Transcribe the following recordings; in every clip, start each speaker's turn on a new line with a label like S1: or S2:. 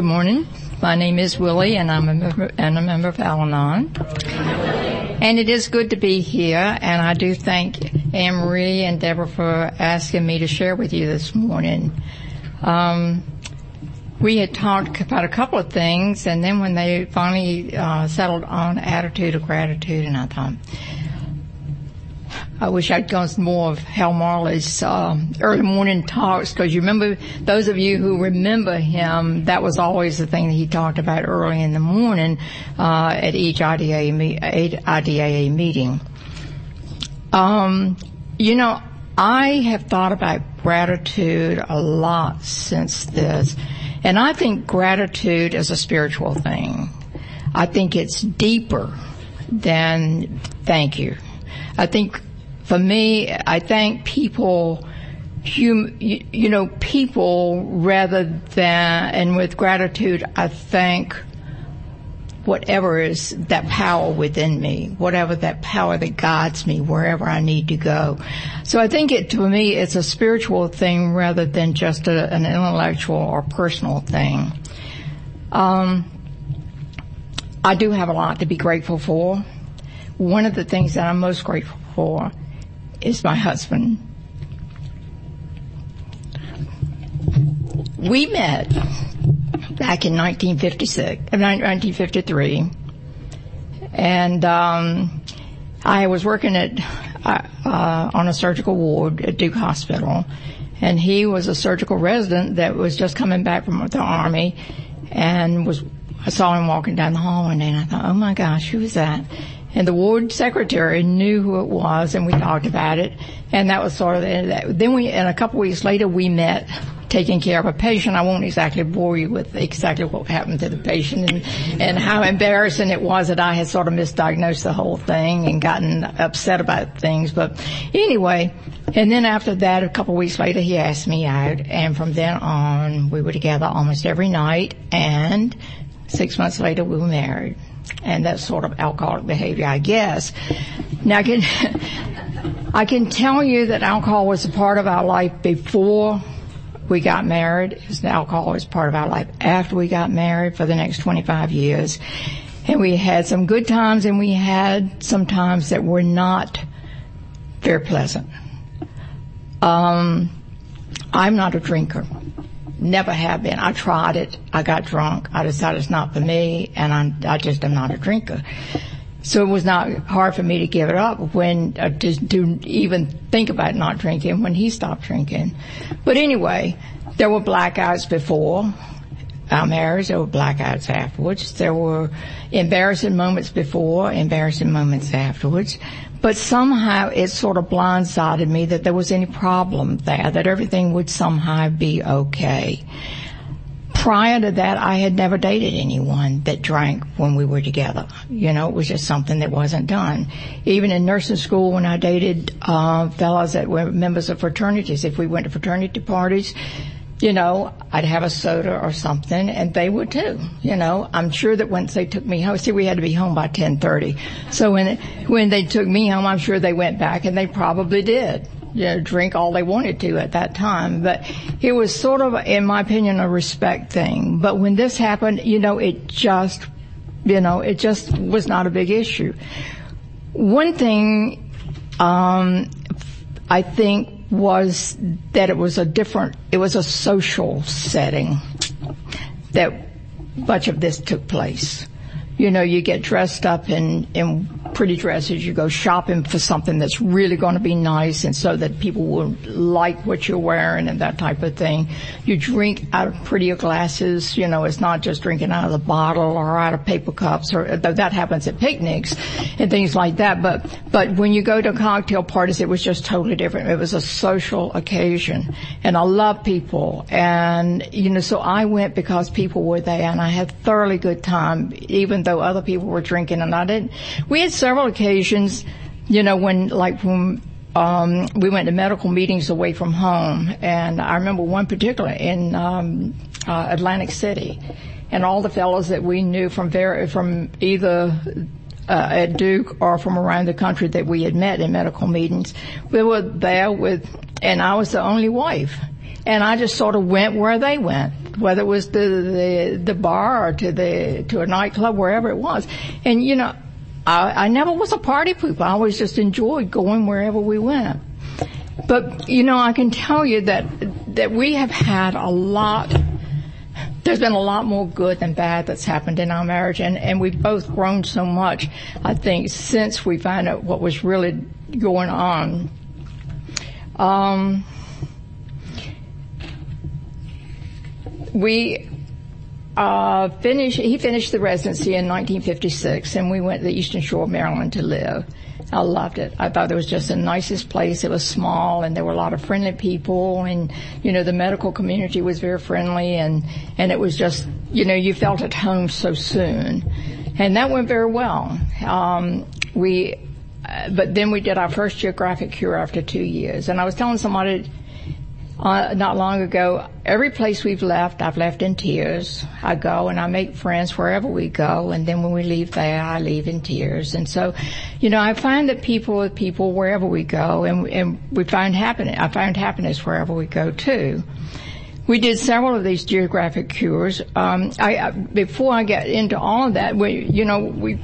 S1: Good morning. My name is Willie and I'm a member, and a member of Al-Anon. And it is good to be here and I do thank Anne Marie and Deborah for asking me to share with you this morning. Um, we had talked about a couple of things and then when they finally uh, settled on attitude of gratitude and I thought, I wish I'd gone more of Hal Marley's uh, early morning talks because you remember those of you who remember him, that was always the thing that he talked about early in the morning uh, at each IDA, IDAA meeting. Um, you know, I have thought about gratitude a lot since this, and I think gratitude is a spiritual thing. I think it's deeper than thank you. I think for me, I thank people, hum, you, you know, people rather than, and with gratitude, I thank whatever is that power within me, whatever that power that guides me wherever I need to go. So I think it, to me, it's a spiritual thing rather than just a, an intellectual or personal thing. Um, I do have a lot to be grateful for. One of the things that I'm most grateful for is my husband. We met back in 1956, 1953, uh, and um, I was working at uh, uh, on a surgical ward at Duke Hospital, and he was a surgical resident that was just coming back from the army, and was I saw him walking down the hall one day, and I thought, oh my gosh, who is that? And the ward secretary knew who it was and we talked about it. And that was sort of the end of that. Then we, and a couple weeks later we met taking care of a patient. I won't exactly bore you with exactly what happened to the patient and, and how embarrassing it was that I had sort of misdiagnosed the whole thing and gotten upset about things. But anyway, and then after that, a couple weeks later, he asked me out and from then on, we were together almost every night and six months later we were married and that sort of alcoholic behavior, I guess. Now I can, I can tell you that alcohol was a part of our life before we got married. Alcohol was part of our life after we got married for the next 25 years. And we had some good times and we had some times that were not very pleasant. Um, I'm not a drinker. Never have been. I tried it. I got drunk. I decided it's not for me and I'm, I just am not a drinker. So it was not hard for me to give it up when, uh, to, to even think about not drinking when he stopped drinking. But anyway, there were blackouts before our marriage. There were blackouts afterwards. There were embarrassing moments before, embarrassing moments afterwards. But somehow it sort of blindsided me that there was any problem there, that everything would somehow be okay. Prior to that, I had never dated anyone that drank when we were together. You know, it was just something that wasn't done. Even in nursing school, when I dated uh, fellows that were members of fraternities, if we went to fraternity parties, you know, I'd have a soda or something and they would too. You know, I'm sure that once they took me home, see we had to be home by 1030. So when, when they took me home, I'm sure they went back and they probably did. You know, drink all they wanted to at that time, but it was sort of, in my opinion, a respect thing. But when this happened, you know, it just, you know, it just was not a big issue. One thing, um, I think was that it was a different, it was a social setting that much of this took place. You know, you get dressed up in, in pretty dresses, you go shopping for something that's really going to be nice and so that people will like what you're wearing and that type of thing. You drink out of prettier glasses, you know, it's not just drinking out of the bottle or out of paper cups or that happens at picnics and things like that. But, but when you go to cocktail parties, it was just totally different. It was a social occasion and I love people and, you know, so I went because people were there and I had thoroughly good time even though other people were drinking and I didn't. We had several occasions, you know, when like when um, we went to medical meetings away from home, and I remember one particular in um, uh, Atlantic City, and all the fellows that we knew from very from either uh, at Duke or from around the country that we had met in medical meetings, we were there with, and I was the only wife. And I just sort of went where they went. whether it was to the, the bar or to the, to a nightclub, wherever it was. And you know, I, I never was a party pooper. I always just enjoyed going wherever we went. But, you know, I can tell you that, that we have had a lot there's been a lot more good than bad that's happened in our marriage and, and we've both grown so much, I think, since we found out what was really going on. Um, we uh, finished, he finished the residency in 1956 and we went to the Eastern Shore of Maryland to live. I loved it. I thought it was just the nicest place. It was small and there were a lot of friendly people and, you know, the medical community was very friendly and, and it was just, you know, you felt at home so soon. And that went very well. Um, we, uh, but then we did our first geographic cure after two years. And I was telling somebody uh, not long ago, every place we've left, I've left in tears. I go and I make friends wherever we go, and then when we leave there, I leave in tears. And so, you know, I find that people with people wherever we go, and, and we find happiness. I find happiness wherever we go too. We did several of these geographic cures. Um, I, I, before I get into all of that, we, you know, we,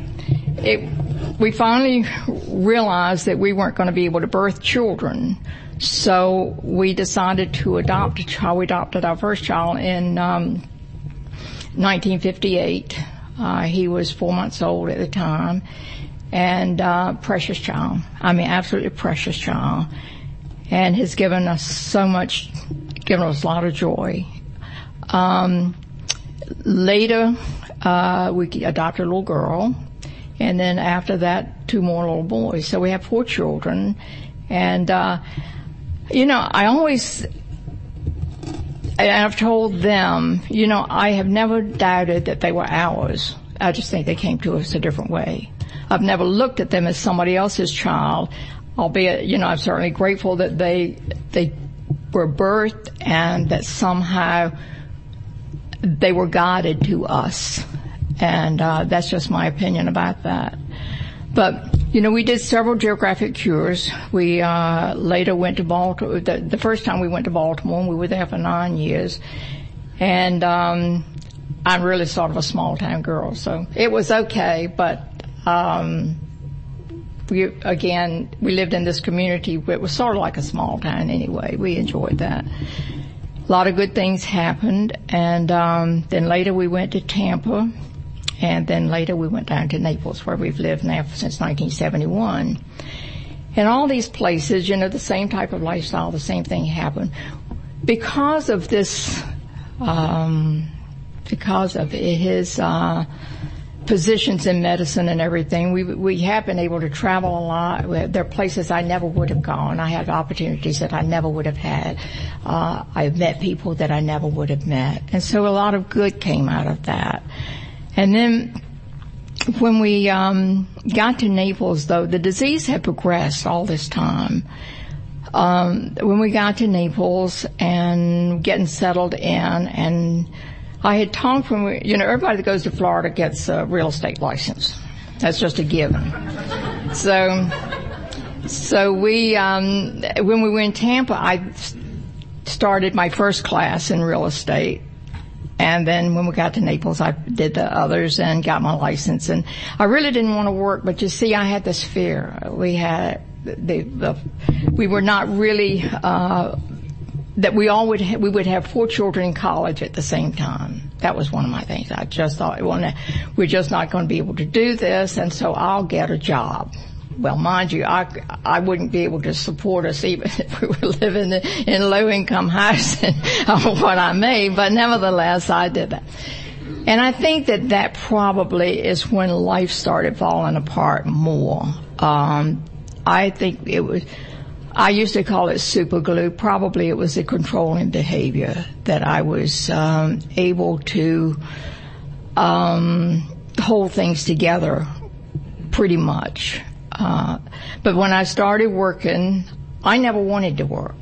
S1: it, we finally realized that we weren't going to be able to birth children. So we decided to adopt a child. We adopted our first child in um, 1958. Uh, he was four months old at the time, and uh, precious child. I mean, absolutely precious child, and has given us so much, given us a lot of joy. Um, later, uh, we adopted a little girl, and then after that, two more little boys. So we have four children, and uh, you know, I always, I've told them, you know, I have never doubted that they were ours. I just think they came to us a different way. I've never looked at them as somebody else's child, albeit, you know, I'm certainly grateful that they, they were birthed and that somehow they were guided to us. And, uh, that's just my opinion about that. But you know, we did several geographic cures. We uh, later went to Baltimore. The, the, first time we went to Baltimore, we were there for nine years. And um, I'm really sort of a small town girl, so it was okay. But um, we again, we lived in this community. It was sort of like a small town anyway. We enjoyed that. A lot of good things happened, and um, then later we went to Tampa and then later we went down to Naples where we've lived now since 1971. And all these places, you know, the same type of lifestyle, the same thing happened. Because of this, um, because of his, uh, positions in medicine and everything. We we have been able to travel a lot. There are places I never would have gone. I had opportunities that I never would have had. Uh, I've met people that I never would have met, and so a lot of good came out of that. And then when we um, got to Naples, though, the disease had progressed all this time. Um, when we got to Naples and getting settled in, and I had talked from, you know, everybody that goes to Florida gets a real estate license. That's just a given. So, so we, um, when we were in Tampa, I started my first class in real estate and then when we got to Naples, I did the others and got my license. And I really didn't want to work, but you see, I had this fear. We had the, the we were not really uh, that we all would ha- we would have four children in college at the same time. That was one of my things. I just thought, well, we're just not going to be able to do this, and so I'll get a job well, mind you, I, I wouldn't be able to support us even if we were living in low income housing on what I made, but nevertheless, I did that. And I think that that probably is when life started falling apart more. Um, I think it was, I used to call it super glue. Probably it was the controlling behavior that I was um, able to um, hold things together pretty much. Uh, but when I started working, I never wanted to work.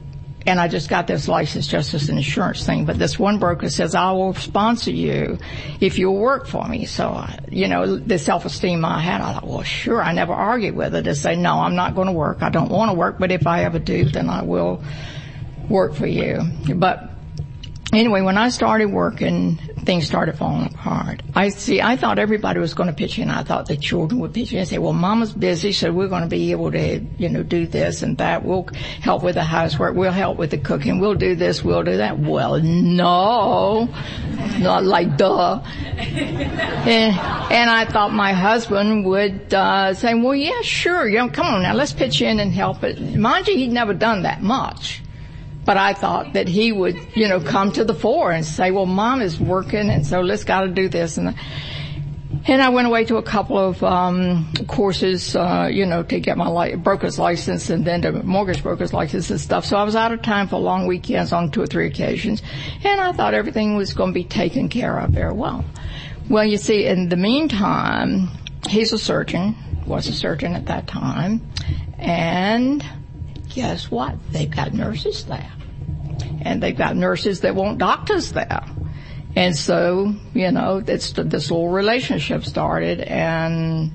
S1: And I just got this license just as an insurance thing. But this one broker says, I will sponsor you if you'll work for me. So, you know, the self-esteem I had, I thought, well, sure. I never argued with her to say, no, I'm not going to work. I don't want to work. But if I ever do, then I will work for you. But anyway, when I started working, things started falling apart. I see, I thought everybody was going to pitch in. I thought the children would pitch in and say, well, mama's busy, so we're going to be able to, you know, do this and that. We'll help with the housework. We'll help with the cooking. We'll do this. We'll do that. Well, no, not like duh. and, and I thought my husband would, uh, say, well, yeah, sure. You know, come on now, let's pitch in and help it. Mind you, he'd never done that much. But I thought that he would, you know, come to the fore and say, well, mom is working and so let's gotta do this and and I went away to a couple of um, courses, uh, you know, to get my li- broker's license and then to mortgage broker's license and stuff. So I was out of time for long weekends on two or three occasions, and I thought everything was going to be taken care of very well. Well, you see, in the meantime, he's a surgeon, was a surgeon at that time, and guess what? They've got nurses there. And they've got nurses that want doctors there. And so, you know, this little relationship started and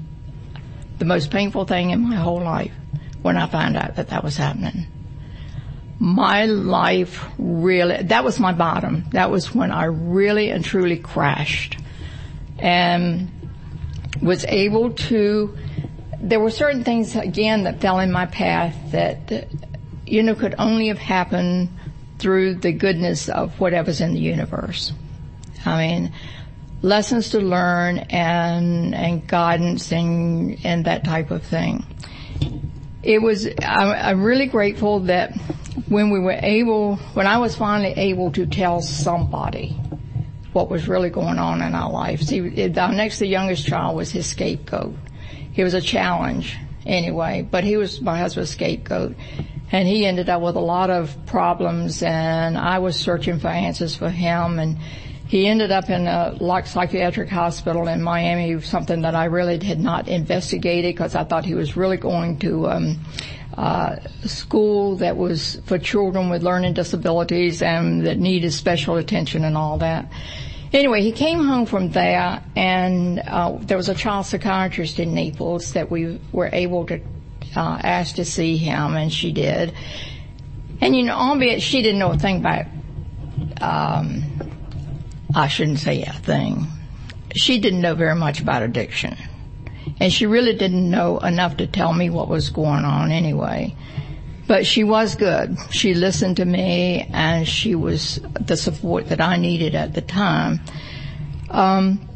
S1: the most painful thing in my whole life when I found out that that was happening. My life really, that was my bottom. That was when I really and truly crashed and was able to there were certain things again that fell in my path that you know could only have happened through the goodness of whatever's in the universe. I mean, lessons to learn and and guidance and and that type of thing. It was I'm, I'm really grateful that when we were able when I was finally able to tell somebody what was really going on in our life. See, our next the youngest child was his scapegoat he was a challenge anyway, but he was my husband's scapegoat. And he ended up with a lot of problems and I was searching for answers for him and he ended up in a psychiatric hospital in Miami, something that I really had not investigated because I thought he was really going to um, uh, school that was for children with learning disabilities and that needed special attention and all that. Anyway, he came home from there, and uh, there was a child psychiatrist in Naples that we were able to uh, ask to see him, and she did. And you know, albeit she didn't know a thing about, um, I shouldn't say a thing. She didn't know very much about addiction, and she really didn't know enough to tell me what was going on anyway. But she was good. She listened to me and she was the support that I needed at the time. Um,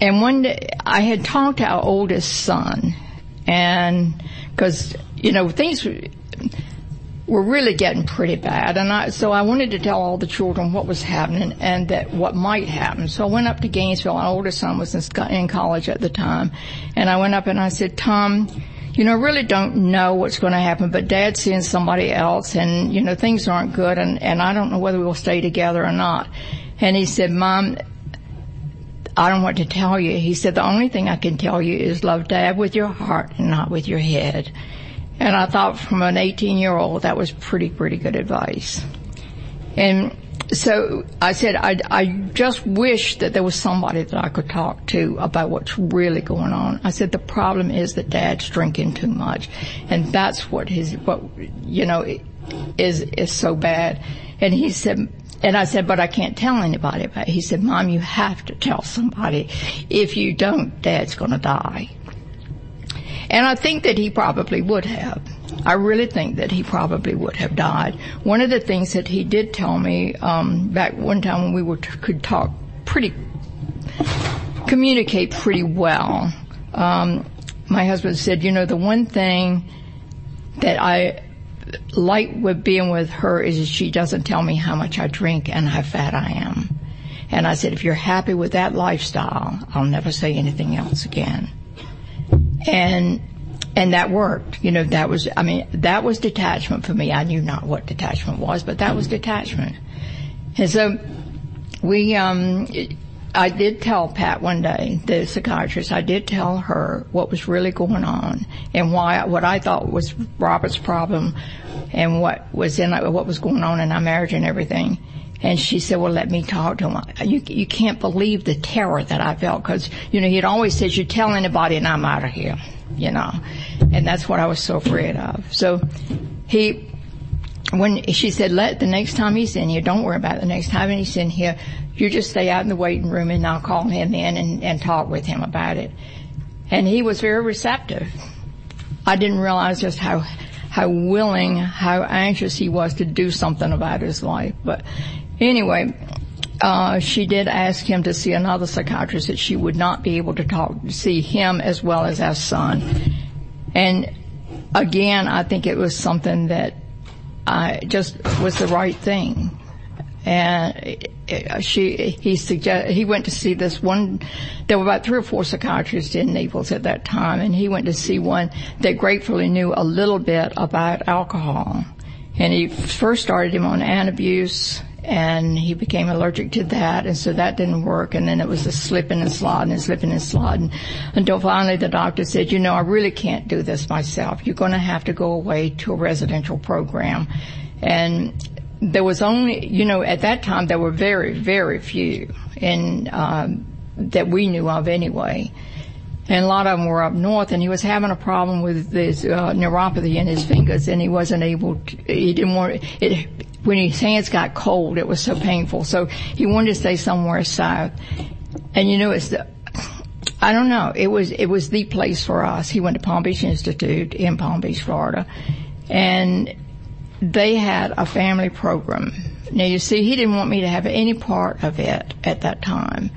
S1: and one day I had talked to our oldest son and cause, you know, things were really getting pretty bad and I, so I wanted to tell all the children what was happening and that what might happen. So I went up to Gainesville. Our oldest son was in college at the time and I went up and I said, Tom, you know, really don't know what's going to happen, but dad's seeing somebody else and, you know, things aren't good and, and I don't know whether we'll stay together or not. And he said, mom, I don't want to tell you. He said, the only thing I can tell you is love dad with your heart and not with your head. And I thought from an 18 year old that was pretty, pretty good advice. And so I said, I, I just wish that there was somebody that I could talk to about what's really going on. I said, the problem is that dad's drinking too much. And that's what his, what, you know, is, is so bad. And he said, and I said, but I can't tell anybody about it. He said, mom, you have to tell somebody. If you don't, dad's gonna die. And I think that he probably would have. I really think that he probably would have died. One of the things that he did tell me um, back one time when we were could talk pretty, communicate pretty well. Um, my husband said, you know, the one thing that I like with being with her is she doesn't tell me how much I drink and how fat I am. And I said, if you're happy with that lifestyle, I'll never say anything else again. And and that worked. You know, that was, I mean, that was detachment for me. I knew not what detachment was, but that was detachment. And so we, um, I did tell Pat one day, the psychiatrist, I did tell her what was really going on and why, what I thought was Robert's problem and what was in, what was going on in our marriage and everything. And she said, well, let me talk to him. You, you can't believe the terror that I felt because, you know, he'd always said, you tell anybody and I'm out of here, you know. And that's what I was so afraid of. So he, when she said, let the next time he's in here, don't worry about it. The next time he's in here, you just stay out in the waiting room and I'll call him in and, and talk with him about it. And he was very receptive. I didn't realize just how, how willing, how anxious he was to do something about his life. But anyway, uh, she did ask him to see another psychiatrist that she would not be able to talk, see him as well as our son. And again, I think it was something that I just was the right thing. And she, he suggest, he went to see this one, there were about three or four psychiatrists in Naples at that time, and he went to see one that gratefully knew a little bit about alcohol. And he first started him on antabuse, and he became allergic to that, and so that didn't work. And then it was a slipping and sliding and slipping and a sliding until finally the doctor said, "You know, I really can't do this myself. You're going to have to go away to a residential program." And there was only, you know, at that time there were very, very few, in um, that we knew of anyway and a lot of them were up north and he was having a problem with this uh, neuropathy in his fingers and he wasn't able to, he didn't want it when his hands got cold it was so painful. So he wanted to stay somewhere south and you know it's the I don't know. It was it was the place for us. He went to Palm Beach Institute in Palm Beach Florida. And they had a family program. Now you see he didn't want me to have any part of it at that time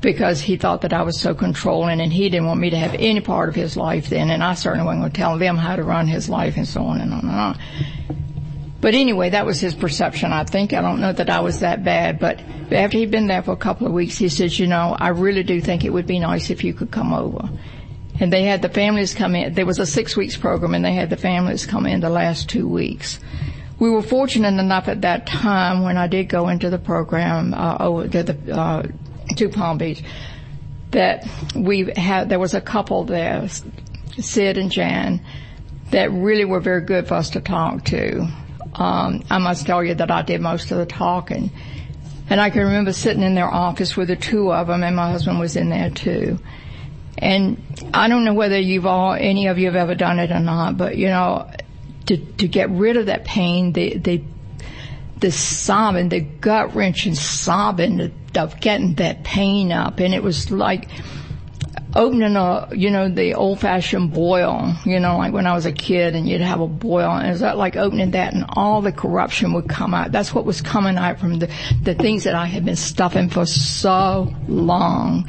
S1: because he thought that I was so controlling and he didn't want me to have any part of his life then. And I certainly wasn't going to tell them how to run his life and so on and on and on. But anyway, that was his perception, I think. I don't know that I was that bad, but after he'd been there for a couple of weeks, he says, you know, I really do think it would be nice if you could come over. And they had the families come in. There was a six weeks program and they had the families come in the last two weeks. We were fortunate enough at that time when I did go into the program, uh, oh, to the, uh, to Palm Beach, that we had, there was a couple there, Sid and Jan, that really were very good for us to talk to. Um, I must tell you that I did most of the talking. And I can remember sitting in their office with the two of them and my husband was in there too. And I don't know whether you've all, any of you have ever done it or not, but you know, to, to get rid of that pain, the, the, the sobbing, the gut wrenching sobbing of getting that pain up. And it was like, opening a, you know, the old fashioned boil, you know, like when I was a kid and you'd have a boil and it was like opening that and all the corruption would come out. That's what was coming out from the, the things that I had been stuffing for so long.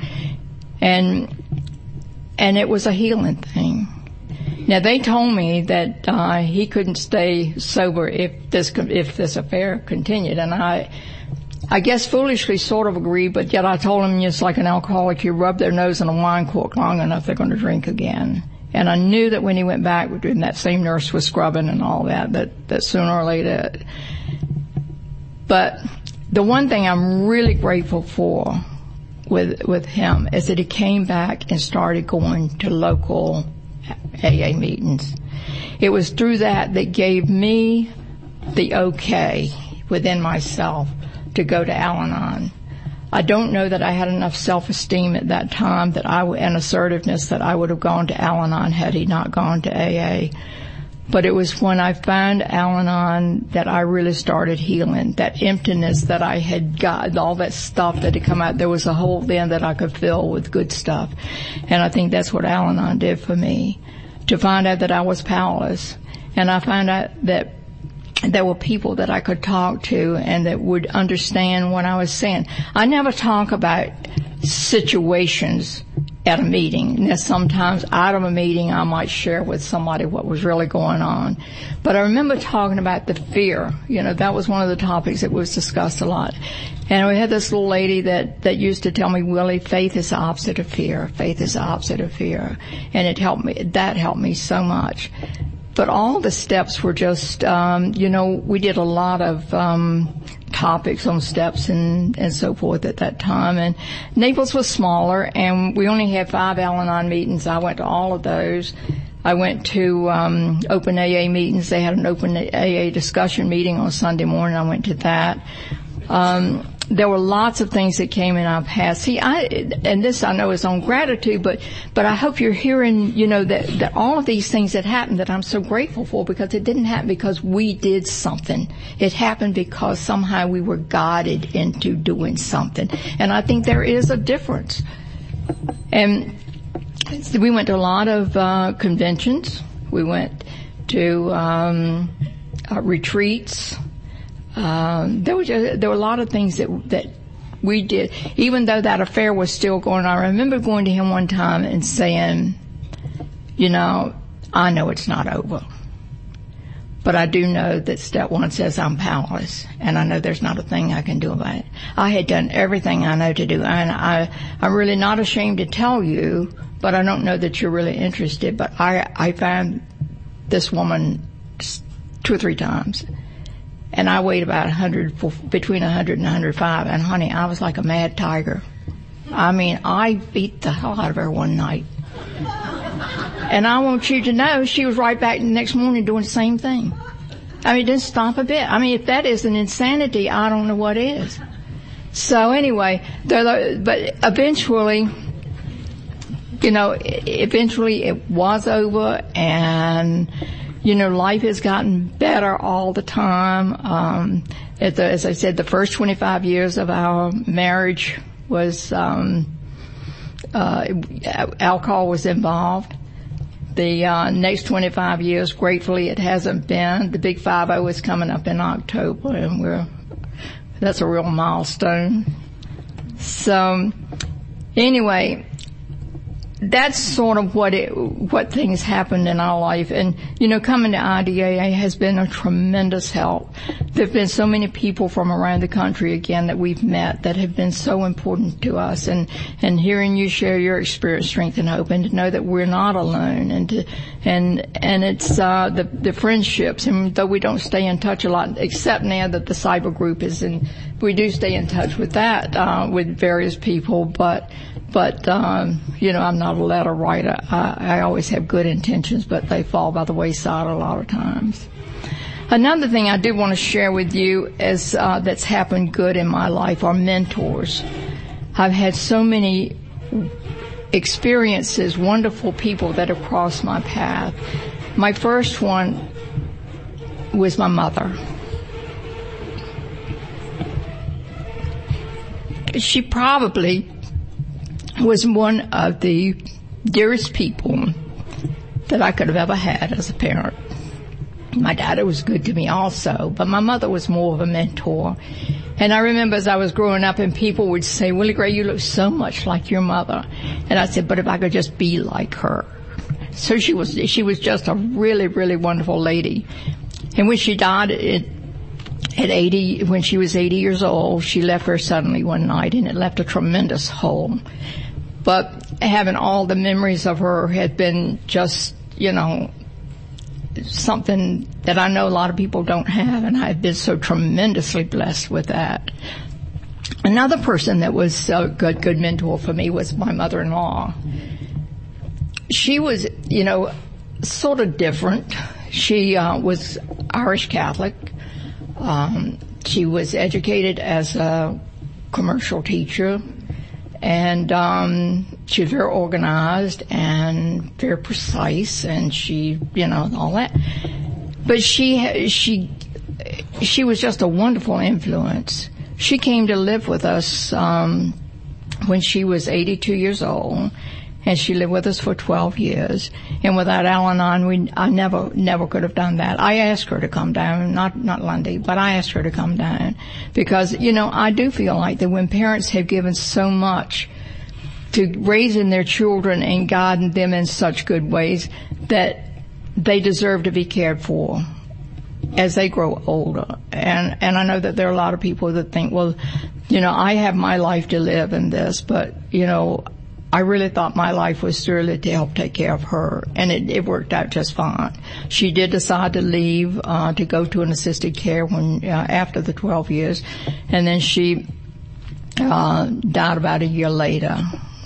S1: And, and it was a healing thing. Now they told me that uh, he couldn't stay sober if this if this affair continued, and I I guess foolishly sort of agree, but yet I told him it's like an alcoholic, you rub their nose in a wine cork long enough, they're going to drink again. And I knew that when he went back, and that same nurse was scrubbing and all that, that, that sooner or later. But the one thing I'm really grateful for with, with him is that he came back and started going to local AA meetings. It was through that that gave me the okay within myself to go to Al-Anon. I don't know that I had enough self-esteem at that time that I and assertiveness that I would have gone to Al-Anon had he not gone to AA. But it was when I found Al-Anon that I really started healing. That emptiness that I had got, all that stuff that had come out, there was a hole then that I could fill with good stuff. And I think that's what Al-Anon did for me. To find out that I was powerless. And I found out that there were people that I could talk to and that would understand what I was saying. I never talk about situations at a meeting. Now sometimes out of a meeting I might share with somebody what was really going on. But I remember talking about the fear. You know, that was one of the topics that was discussed a lot. And we had this little lady that, that used to tell me, Willie, faith is the opposite of fear. Faith is the opposite of fear. And it helped me, that helped me so much but all the steps were just, um, you know, we did a lot of um, topics on steps and and so forth at that time. And Naples was smaller, and we only had five Al-Anon meetings. I went to all of those. I went to um, open AA meetings. They had an open AA discussion meeting on Sunday morning. I went to that. Um, there were lots of things that came in our past. See, I, and this I know is on gratitude, but, but I hope you're hearing, you know, that, that all of these things that happened that I'm so grateful for because it didn't happen because we did something. It happened because somehow we were guided into doing something. And I think there is a difference. And we went to a lot of, uh, conventions. We went to, um, uh, retreats um, there was a, there were a lot of things that that we did, even though that affair was still going on. I remember going to him one time and saying, you know, I know it's not over. But I do know that step one says I'm powerless and I know there's not a thing I can do about it. I had done everything I know to do and I, I'm really not ashamed to tell you, but I don't know that you're really interested, but I, I found this woman two or three times and I weighed about 100, between 100 and 105, and honey, I was like a mad tiger. I mean, I beat the hell out of her one night. And I want you to know she was right back the next morning doing the same thing. I mean, it didn't stop a bit. I mean, if that isn't insanity, I don't know what is. So anyway, but eventually, you know, eventually it was over and you know, life has gotten better all the time. Um, the, as I said, the first 25 years of our marriage was, um, uh, alcohol was involved. The uh, next 25 years, gratefully, it hasn't been. The big 5-0 is coming up in October, and we're that's a real milestone. So, anyway, that's sort of what it, what things happened in our life. And, you know, coming to IDAA has been a tremendous help. There've been so many people from around the country again that we've met that have been so important to us and, and hearing you share your experience, strength and hope and to know that we're not alone and to, and, and it's, uh, the, the friendships and though we don't stay in touch a lot, except now that the cyber group is in, we do stay in touch with that, uh, with various people, but, but, um, you know, I'm not a letter writer. I, I always have good intentions, but they fall by the wayside a lot of times. Another thing I did want to share with you is uh, that's happened good in my life are mentors. I've had so many experiences, wonderful people that have crossed my path. My first one was my mother. She probably was one of the dearest people that I could have ever had as a parent. My dad was good to me also, but my mother was more of a mentor. And I remember as I was growing up and people would say, Willie Gray, you look so much like your mother. And I said, but if I could just be like her. So she was, she was just a really, really wonderful lady. And when she died at, at 80, when she was 80 years old, she left her suddenly one night and it left a tremendous hole but having all the memories of her had been just, you know, something that I know a lot of people don't have, and I've been so tremendously blessed with that. Another person that was a good, good mentor for me was my mother-in-law. She was, you know, sort of different. She uh, was Irish Catholic. Um, she was educated as a commercial teacher and um, she was very organized and very precise, and she, you know, all that. But she she she was just a wonderful influence. She came to live with us um, when she was 82 years old, and she lived with us for 12 years. And without Al-Anon, we, I never, never could have done that. I asked her to come down, not, not Lundy, but I asked her to come down because, you know, I do feel like that when parents have given so much to raising their children and guiding them in such good ways that they deserve to be cared for as they grow older. And, and I know that there are a lot of people that think, well, you know, I have my life to live in this, but, you know, I really thought my life was really to help take care of her, and it, it worked out just fine. She did decide to leave uh, to go to an assisted care when uh, after the 12 years, and then she uh, died about a year later.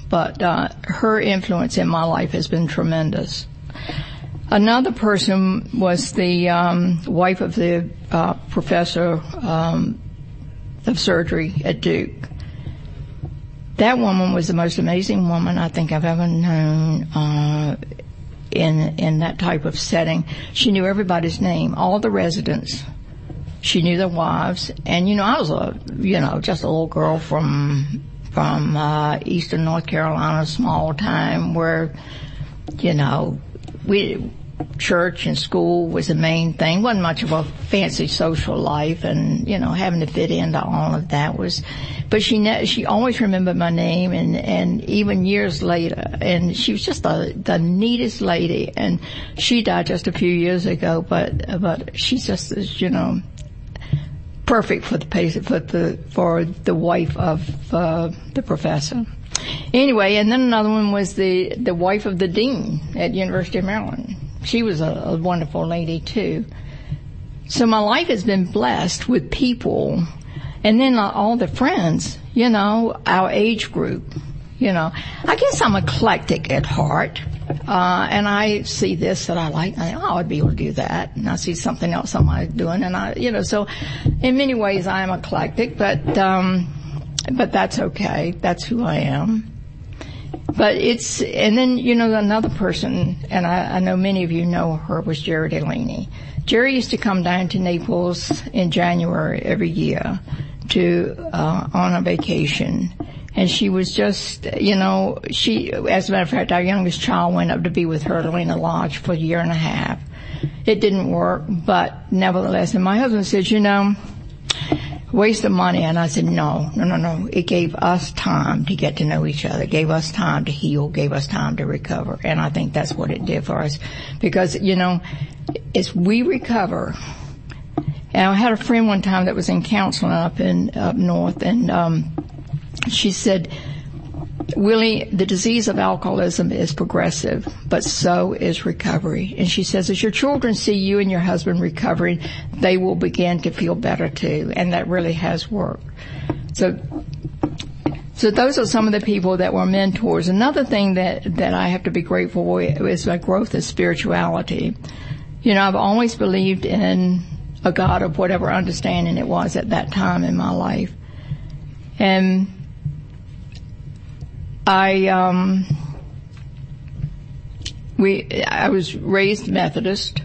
S1: But uh, her influence in my life has been tremendous. Another person was the um, wife of the uh, professor um, of surgery at Duke. That woman was the most amazing woman I think I've ever known. Uh, in in that type of setting, she knew everybody's name, all the residents. She knew their wives, and you know, I was a you know just a little girl from from uh, eastern North Carolina, small town where you know we church and school was the main thing. wasn't much of a fancy social life, and you know having to fit into all of that was. But she ne- she always remembered my name, and and even years later, and she was just the the neatest lady. And she died just a few years ago, but but she's just you know perfect for the for the for the wife of uh, the professor. Anyway, and then another one was the the wife of the dean at University of Maryland she was a, a wonderful lady too. So my life has been blessed with people and then uh, all the friends, you know, our age group, you know. I guess I'm eclectic at heart. Uh, and I see this that I like, I oh, I'd be able to do that. And I see something else somebody doing and I, you know, so in many ways I am eclectic, but, um, but that's okay. That's who I am. But it's, and then, you know, another person, and I, I know many of you know her, was Jerry Delaney. Jerry used to come down to Naples in January every year to, uh, on a vacation. And she was just, you know, she, as a matter of fact, our youngest child went up to be with her at Helena Lodge for a year and a half. It didn't work, but nevertheless, and my husband says, you know, waste of money. And I said, no, no, no, no. It gave us time to get to know each other, it gave us time to heal, gave us time to recover. And I think that's what it did for us. Because, you know, as we recover, and I had a friend one time that was in counseling up in, up north and, um, she said, Willie, the disease of alcoholism is progressive, but so is recovery. And she says, as your children see you and your husband recovering, they will begin to feel better too. And that really has worked. So, so those are some of the people that were mentors. Another thing that, that I have to be grateful for is my growth in spirituality. You know, I've always believed in a God of whatever understanding it was at that time in my life. And I um, we I was raised Methodist,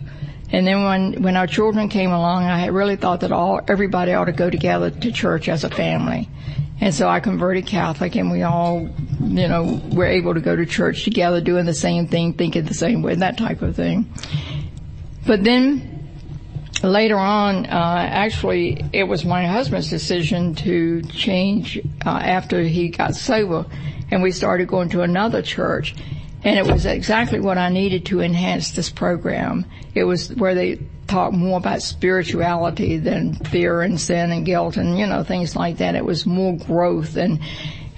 S1: and then when when our children came along, I really thought that all everybody ought to go together to church as a family. And so I converted Catholic and we all, you know, were able to go to church together doing the same thing, thinking the same way, that type of thing. But then later on, uh, actually it was my husband's decision to change, uh, after he got sober and we started going to another church and it was exactly what I needed to enhance this program. It was where they talk more about spirituality than fear and sin and guilt and you know things like that. It was more growth and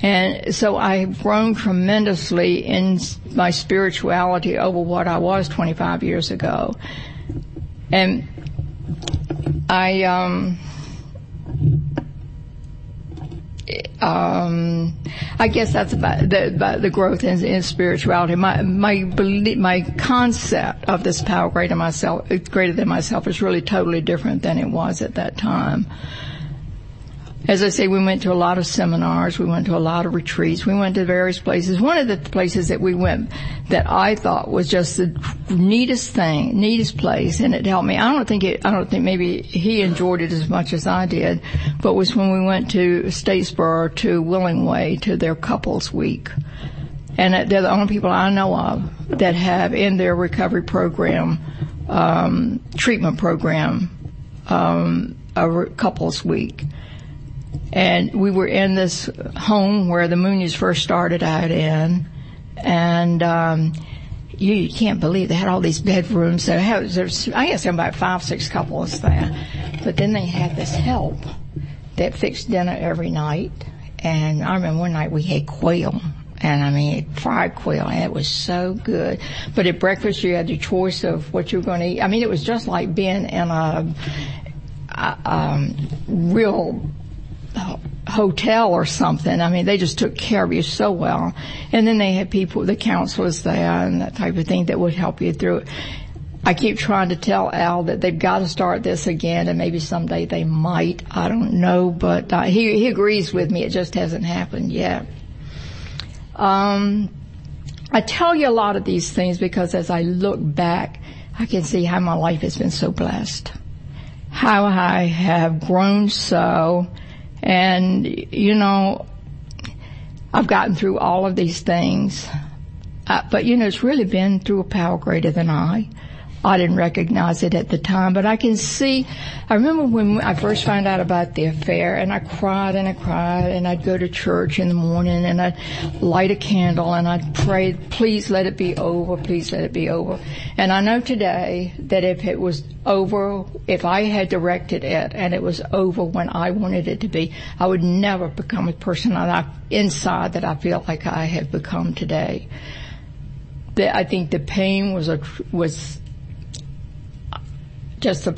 S1: and so I've grown tremendously in my spirituality over what I was 25 years ago. And I um um, I guess that's about the, about the growth in, in, spirituality. My my my concept of this power greater myself, greater than myself, is really totally different than it was at that time as I say, we went to a lot of seminars, we went to a lot of retreats, we went to various places. One of the places that we went that I thought was just the neatest thing, neatest place, and it helped me. I don't think it, I don't think maybe he enjoyed it as much as I did, but was when we went to Statesboro to Willingway to their couples week. And they're the only people I know of that have in their recovery program, um, treatment program, um, a couples week and we were in this home where the Mooneys first started out in, and um, you, you can't believe they had all these bedrooms. Had, there's, I guess there were about five, six couples there, but then they had this help that fixed dinner every night. And I remember one night we had quail and I mean fried quail, and it was so good. But at breakfast, you had the choice of what you were going to eat. I mean, it was just like being in a, a um, real hotel or something. I mean, they just took care of you so well. And then they had people, the counselors there and that type of thing that would help you through it. I keep trying to tell Al that they've got to start this again, and maybe someday they might. I don't know, but uh, he he agrees with me. It just hasn't happened yet. Um, I tell you a lot of these things because as I look back, I can see how my life has been so blessed, how I have grown so, and you know, I've gotten through all of these things. Uh, but you know, it's really been through a power greater than I. I didn't recognize it at the time, but I can see, I remember when I first found out about the affair and I cried and I cried and I'd go to church in the morning and I'd light a candle and I'd pray, please let it be over, please let it be over. And I know today that if it was over, if I had directed it and it was over when I wanted it to be, I would never become a person I, inside that I feel like I have become today. I think the pain was a, was just a,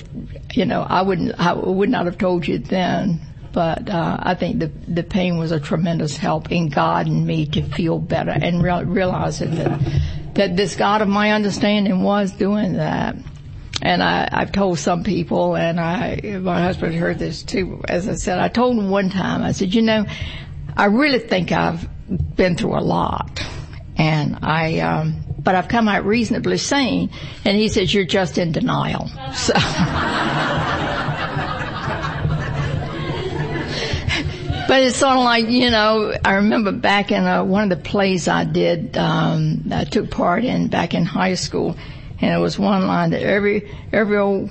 S1: you know, I wouldn't, I would not have told you then, but uh, I think the the pain was a tremendous help in God and me to feel better and re- realize that that this God of my understanding was doing that. And I, I've told some people, and I, my husband heard this too. As I said, I told him one time. I said, you know, I really think I've been through a lot, and I um, but I've come out reasonably sane. And he says, you're just in denial. So. but it's sort of like, you know, I remember back in uh, one of the plays I did, um, I took part in back in high school, and it was one line that every, every old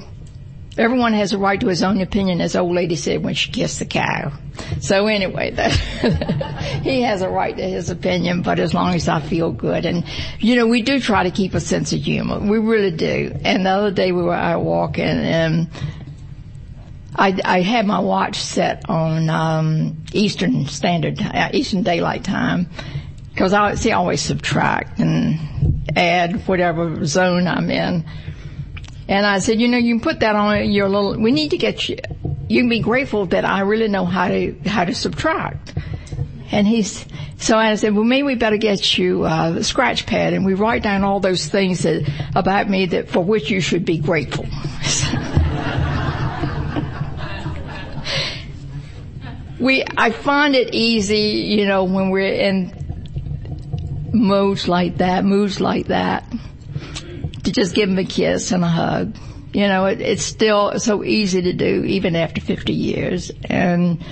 S1: Everyone has a right to his own opinion, as old lady said when she kissed the cow. So anyway, that, he has a right to his opinion, but as long as I feel good. And, you know, we do try to keep a sense of humor. We really do. And the other day we were out walking and I, I had my watch set on, um, Eastern Standard, uh, Eastern Daylight Time. Cause I, see, I always subtract and add whatever zone I'm in. And I said, you know, you can put that on your little, we need to get you, you can be grateful that I really know how to, how to subtract. And he's, so I said, well, maybe we better get you uh, scratch pad and we write down all those things that, about me that, for which you should be grateful. we, I find it easy, you know, when we're in moods like that, moods like that to just give them a kiss and a hug. You know, it, it's still so easy to do even after 50 years. And,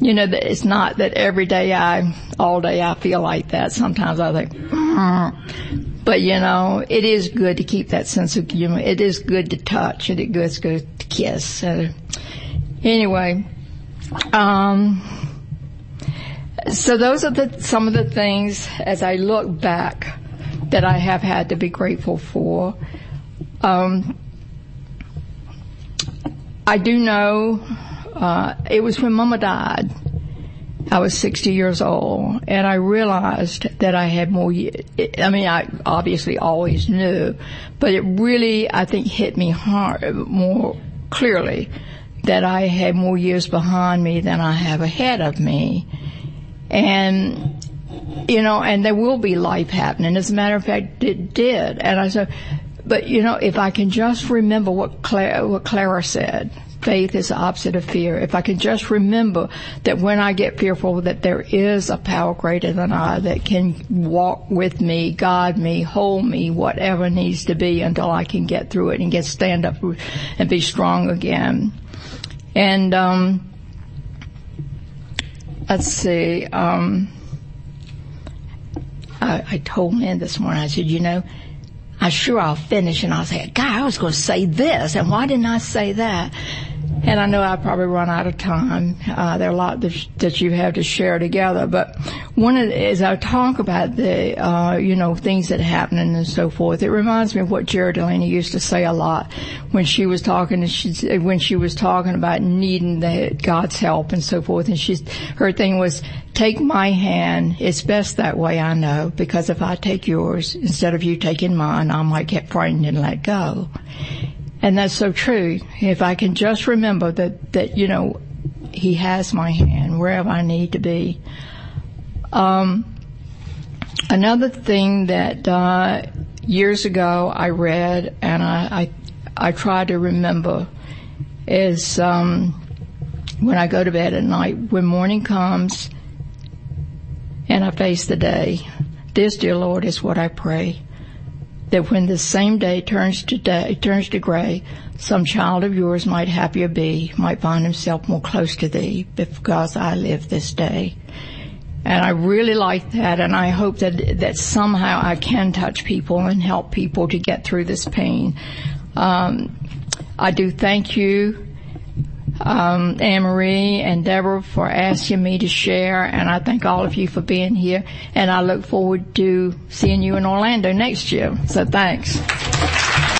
S1: you know, it's not that every day I, all day I feel like that. Sometimes I think, mm. but you know, it is good to keep that sense of humor. It is good to touch and it is good to kiss. Uh, anyway, um, so those are the, some of the things as I look back that I have had to be grateful for. Um, I do know uh, it was when Mama died. I was 60 years old, and I realized that I had more. I mean, I obviously always knew, but it really, I think, hit me hard, more clearly, that I had more years behind me than I have ahead of me, and you know, and there will be life happening. As a matter of fact, it did. And I said, but you know, if I can just remember what Clara, what Clara said, faith is the opposite of fear. If I can just remember that when I get fearful that there is a power greater than I that can walk with me, guide me, hold me, whatever needs to be until I can get through it and get stand up and be strong again. And, um, let's see, um, I, I told Lynn this morning, I said, you know, I'm sure I'll finish and I'll say, God, I was going to say this and why didn't I say that? And I know I probably run out of time. Uh, there are a lot that, that you have to share together, but one of the, as I talk about the, uh, you know, things that happen and so forth, it reminds me of what Jared Delaney used to say a lot when she was talking, she, when she was talking about needing the, God's help and so forth. And she's, her thing was, take my hand. It's best that way, I know, because if I take yours instead of you taking mine, I might get frightened and let go. And that's so true. If I can just remember that, that, you know, he has my hand wherever I need to be. Um, another thing that, uh, years ago I read and I, I, I try to remember is, um, when I go to bed at night, when morning comes and I face the day, this dear Lord is what I pray. That when the same day turns to day, turns to gray, some child of yours might happier be, might find himself more close to thee because I live this day. And I really like that and I hope that, that somehow I can touch people and help people to get through this pain. Um, I do thank you um, Anne Marie and Deborah for asking me to share, and I thank all of you for being here. And I look forward to seeing you in Orlando next year. So thanks.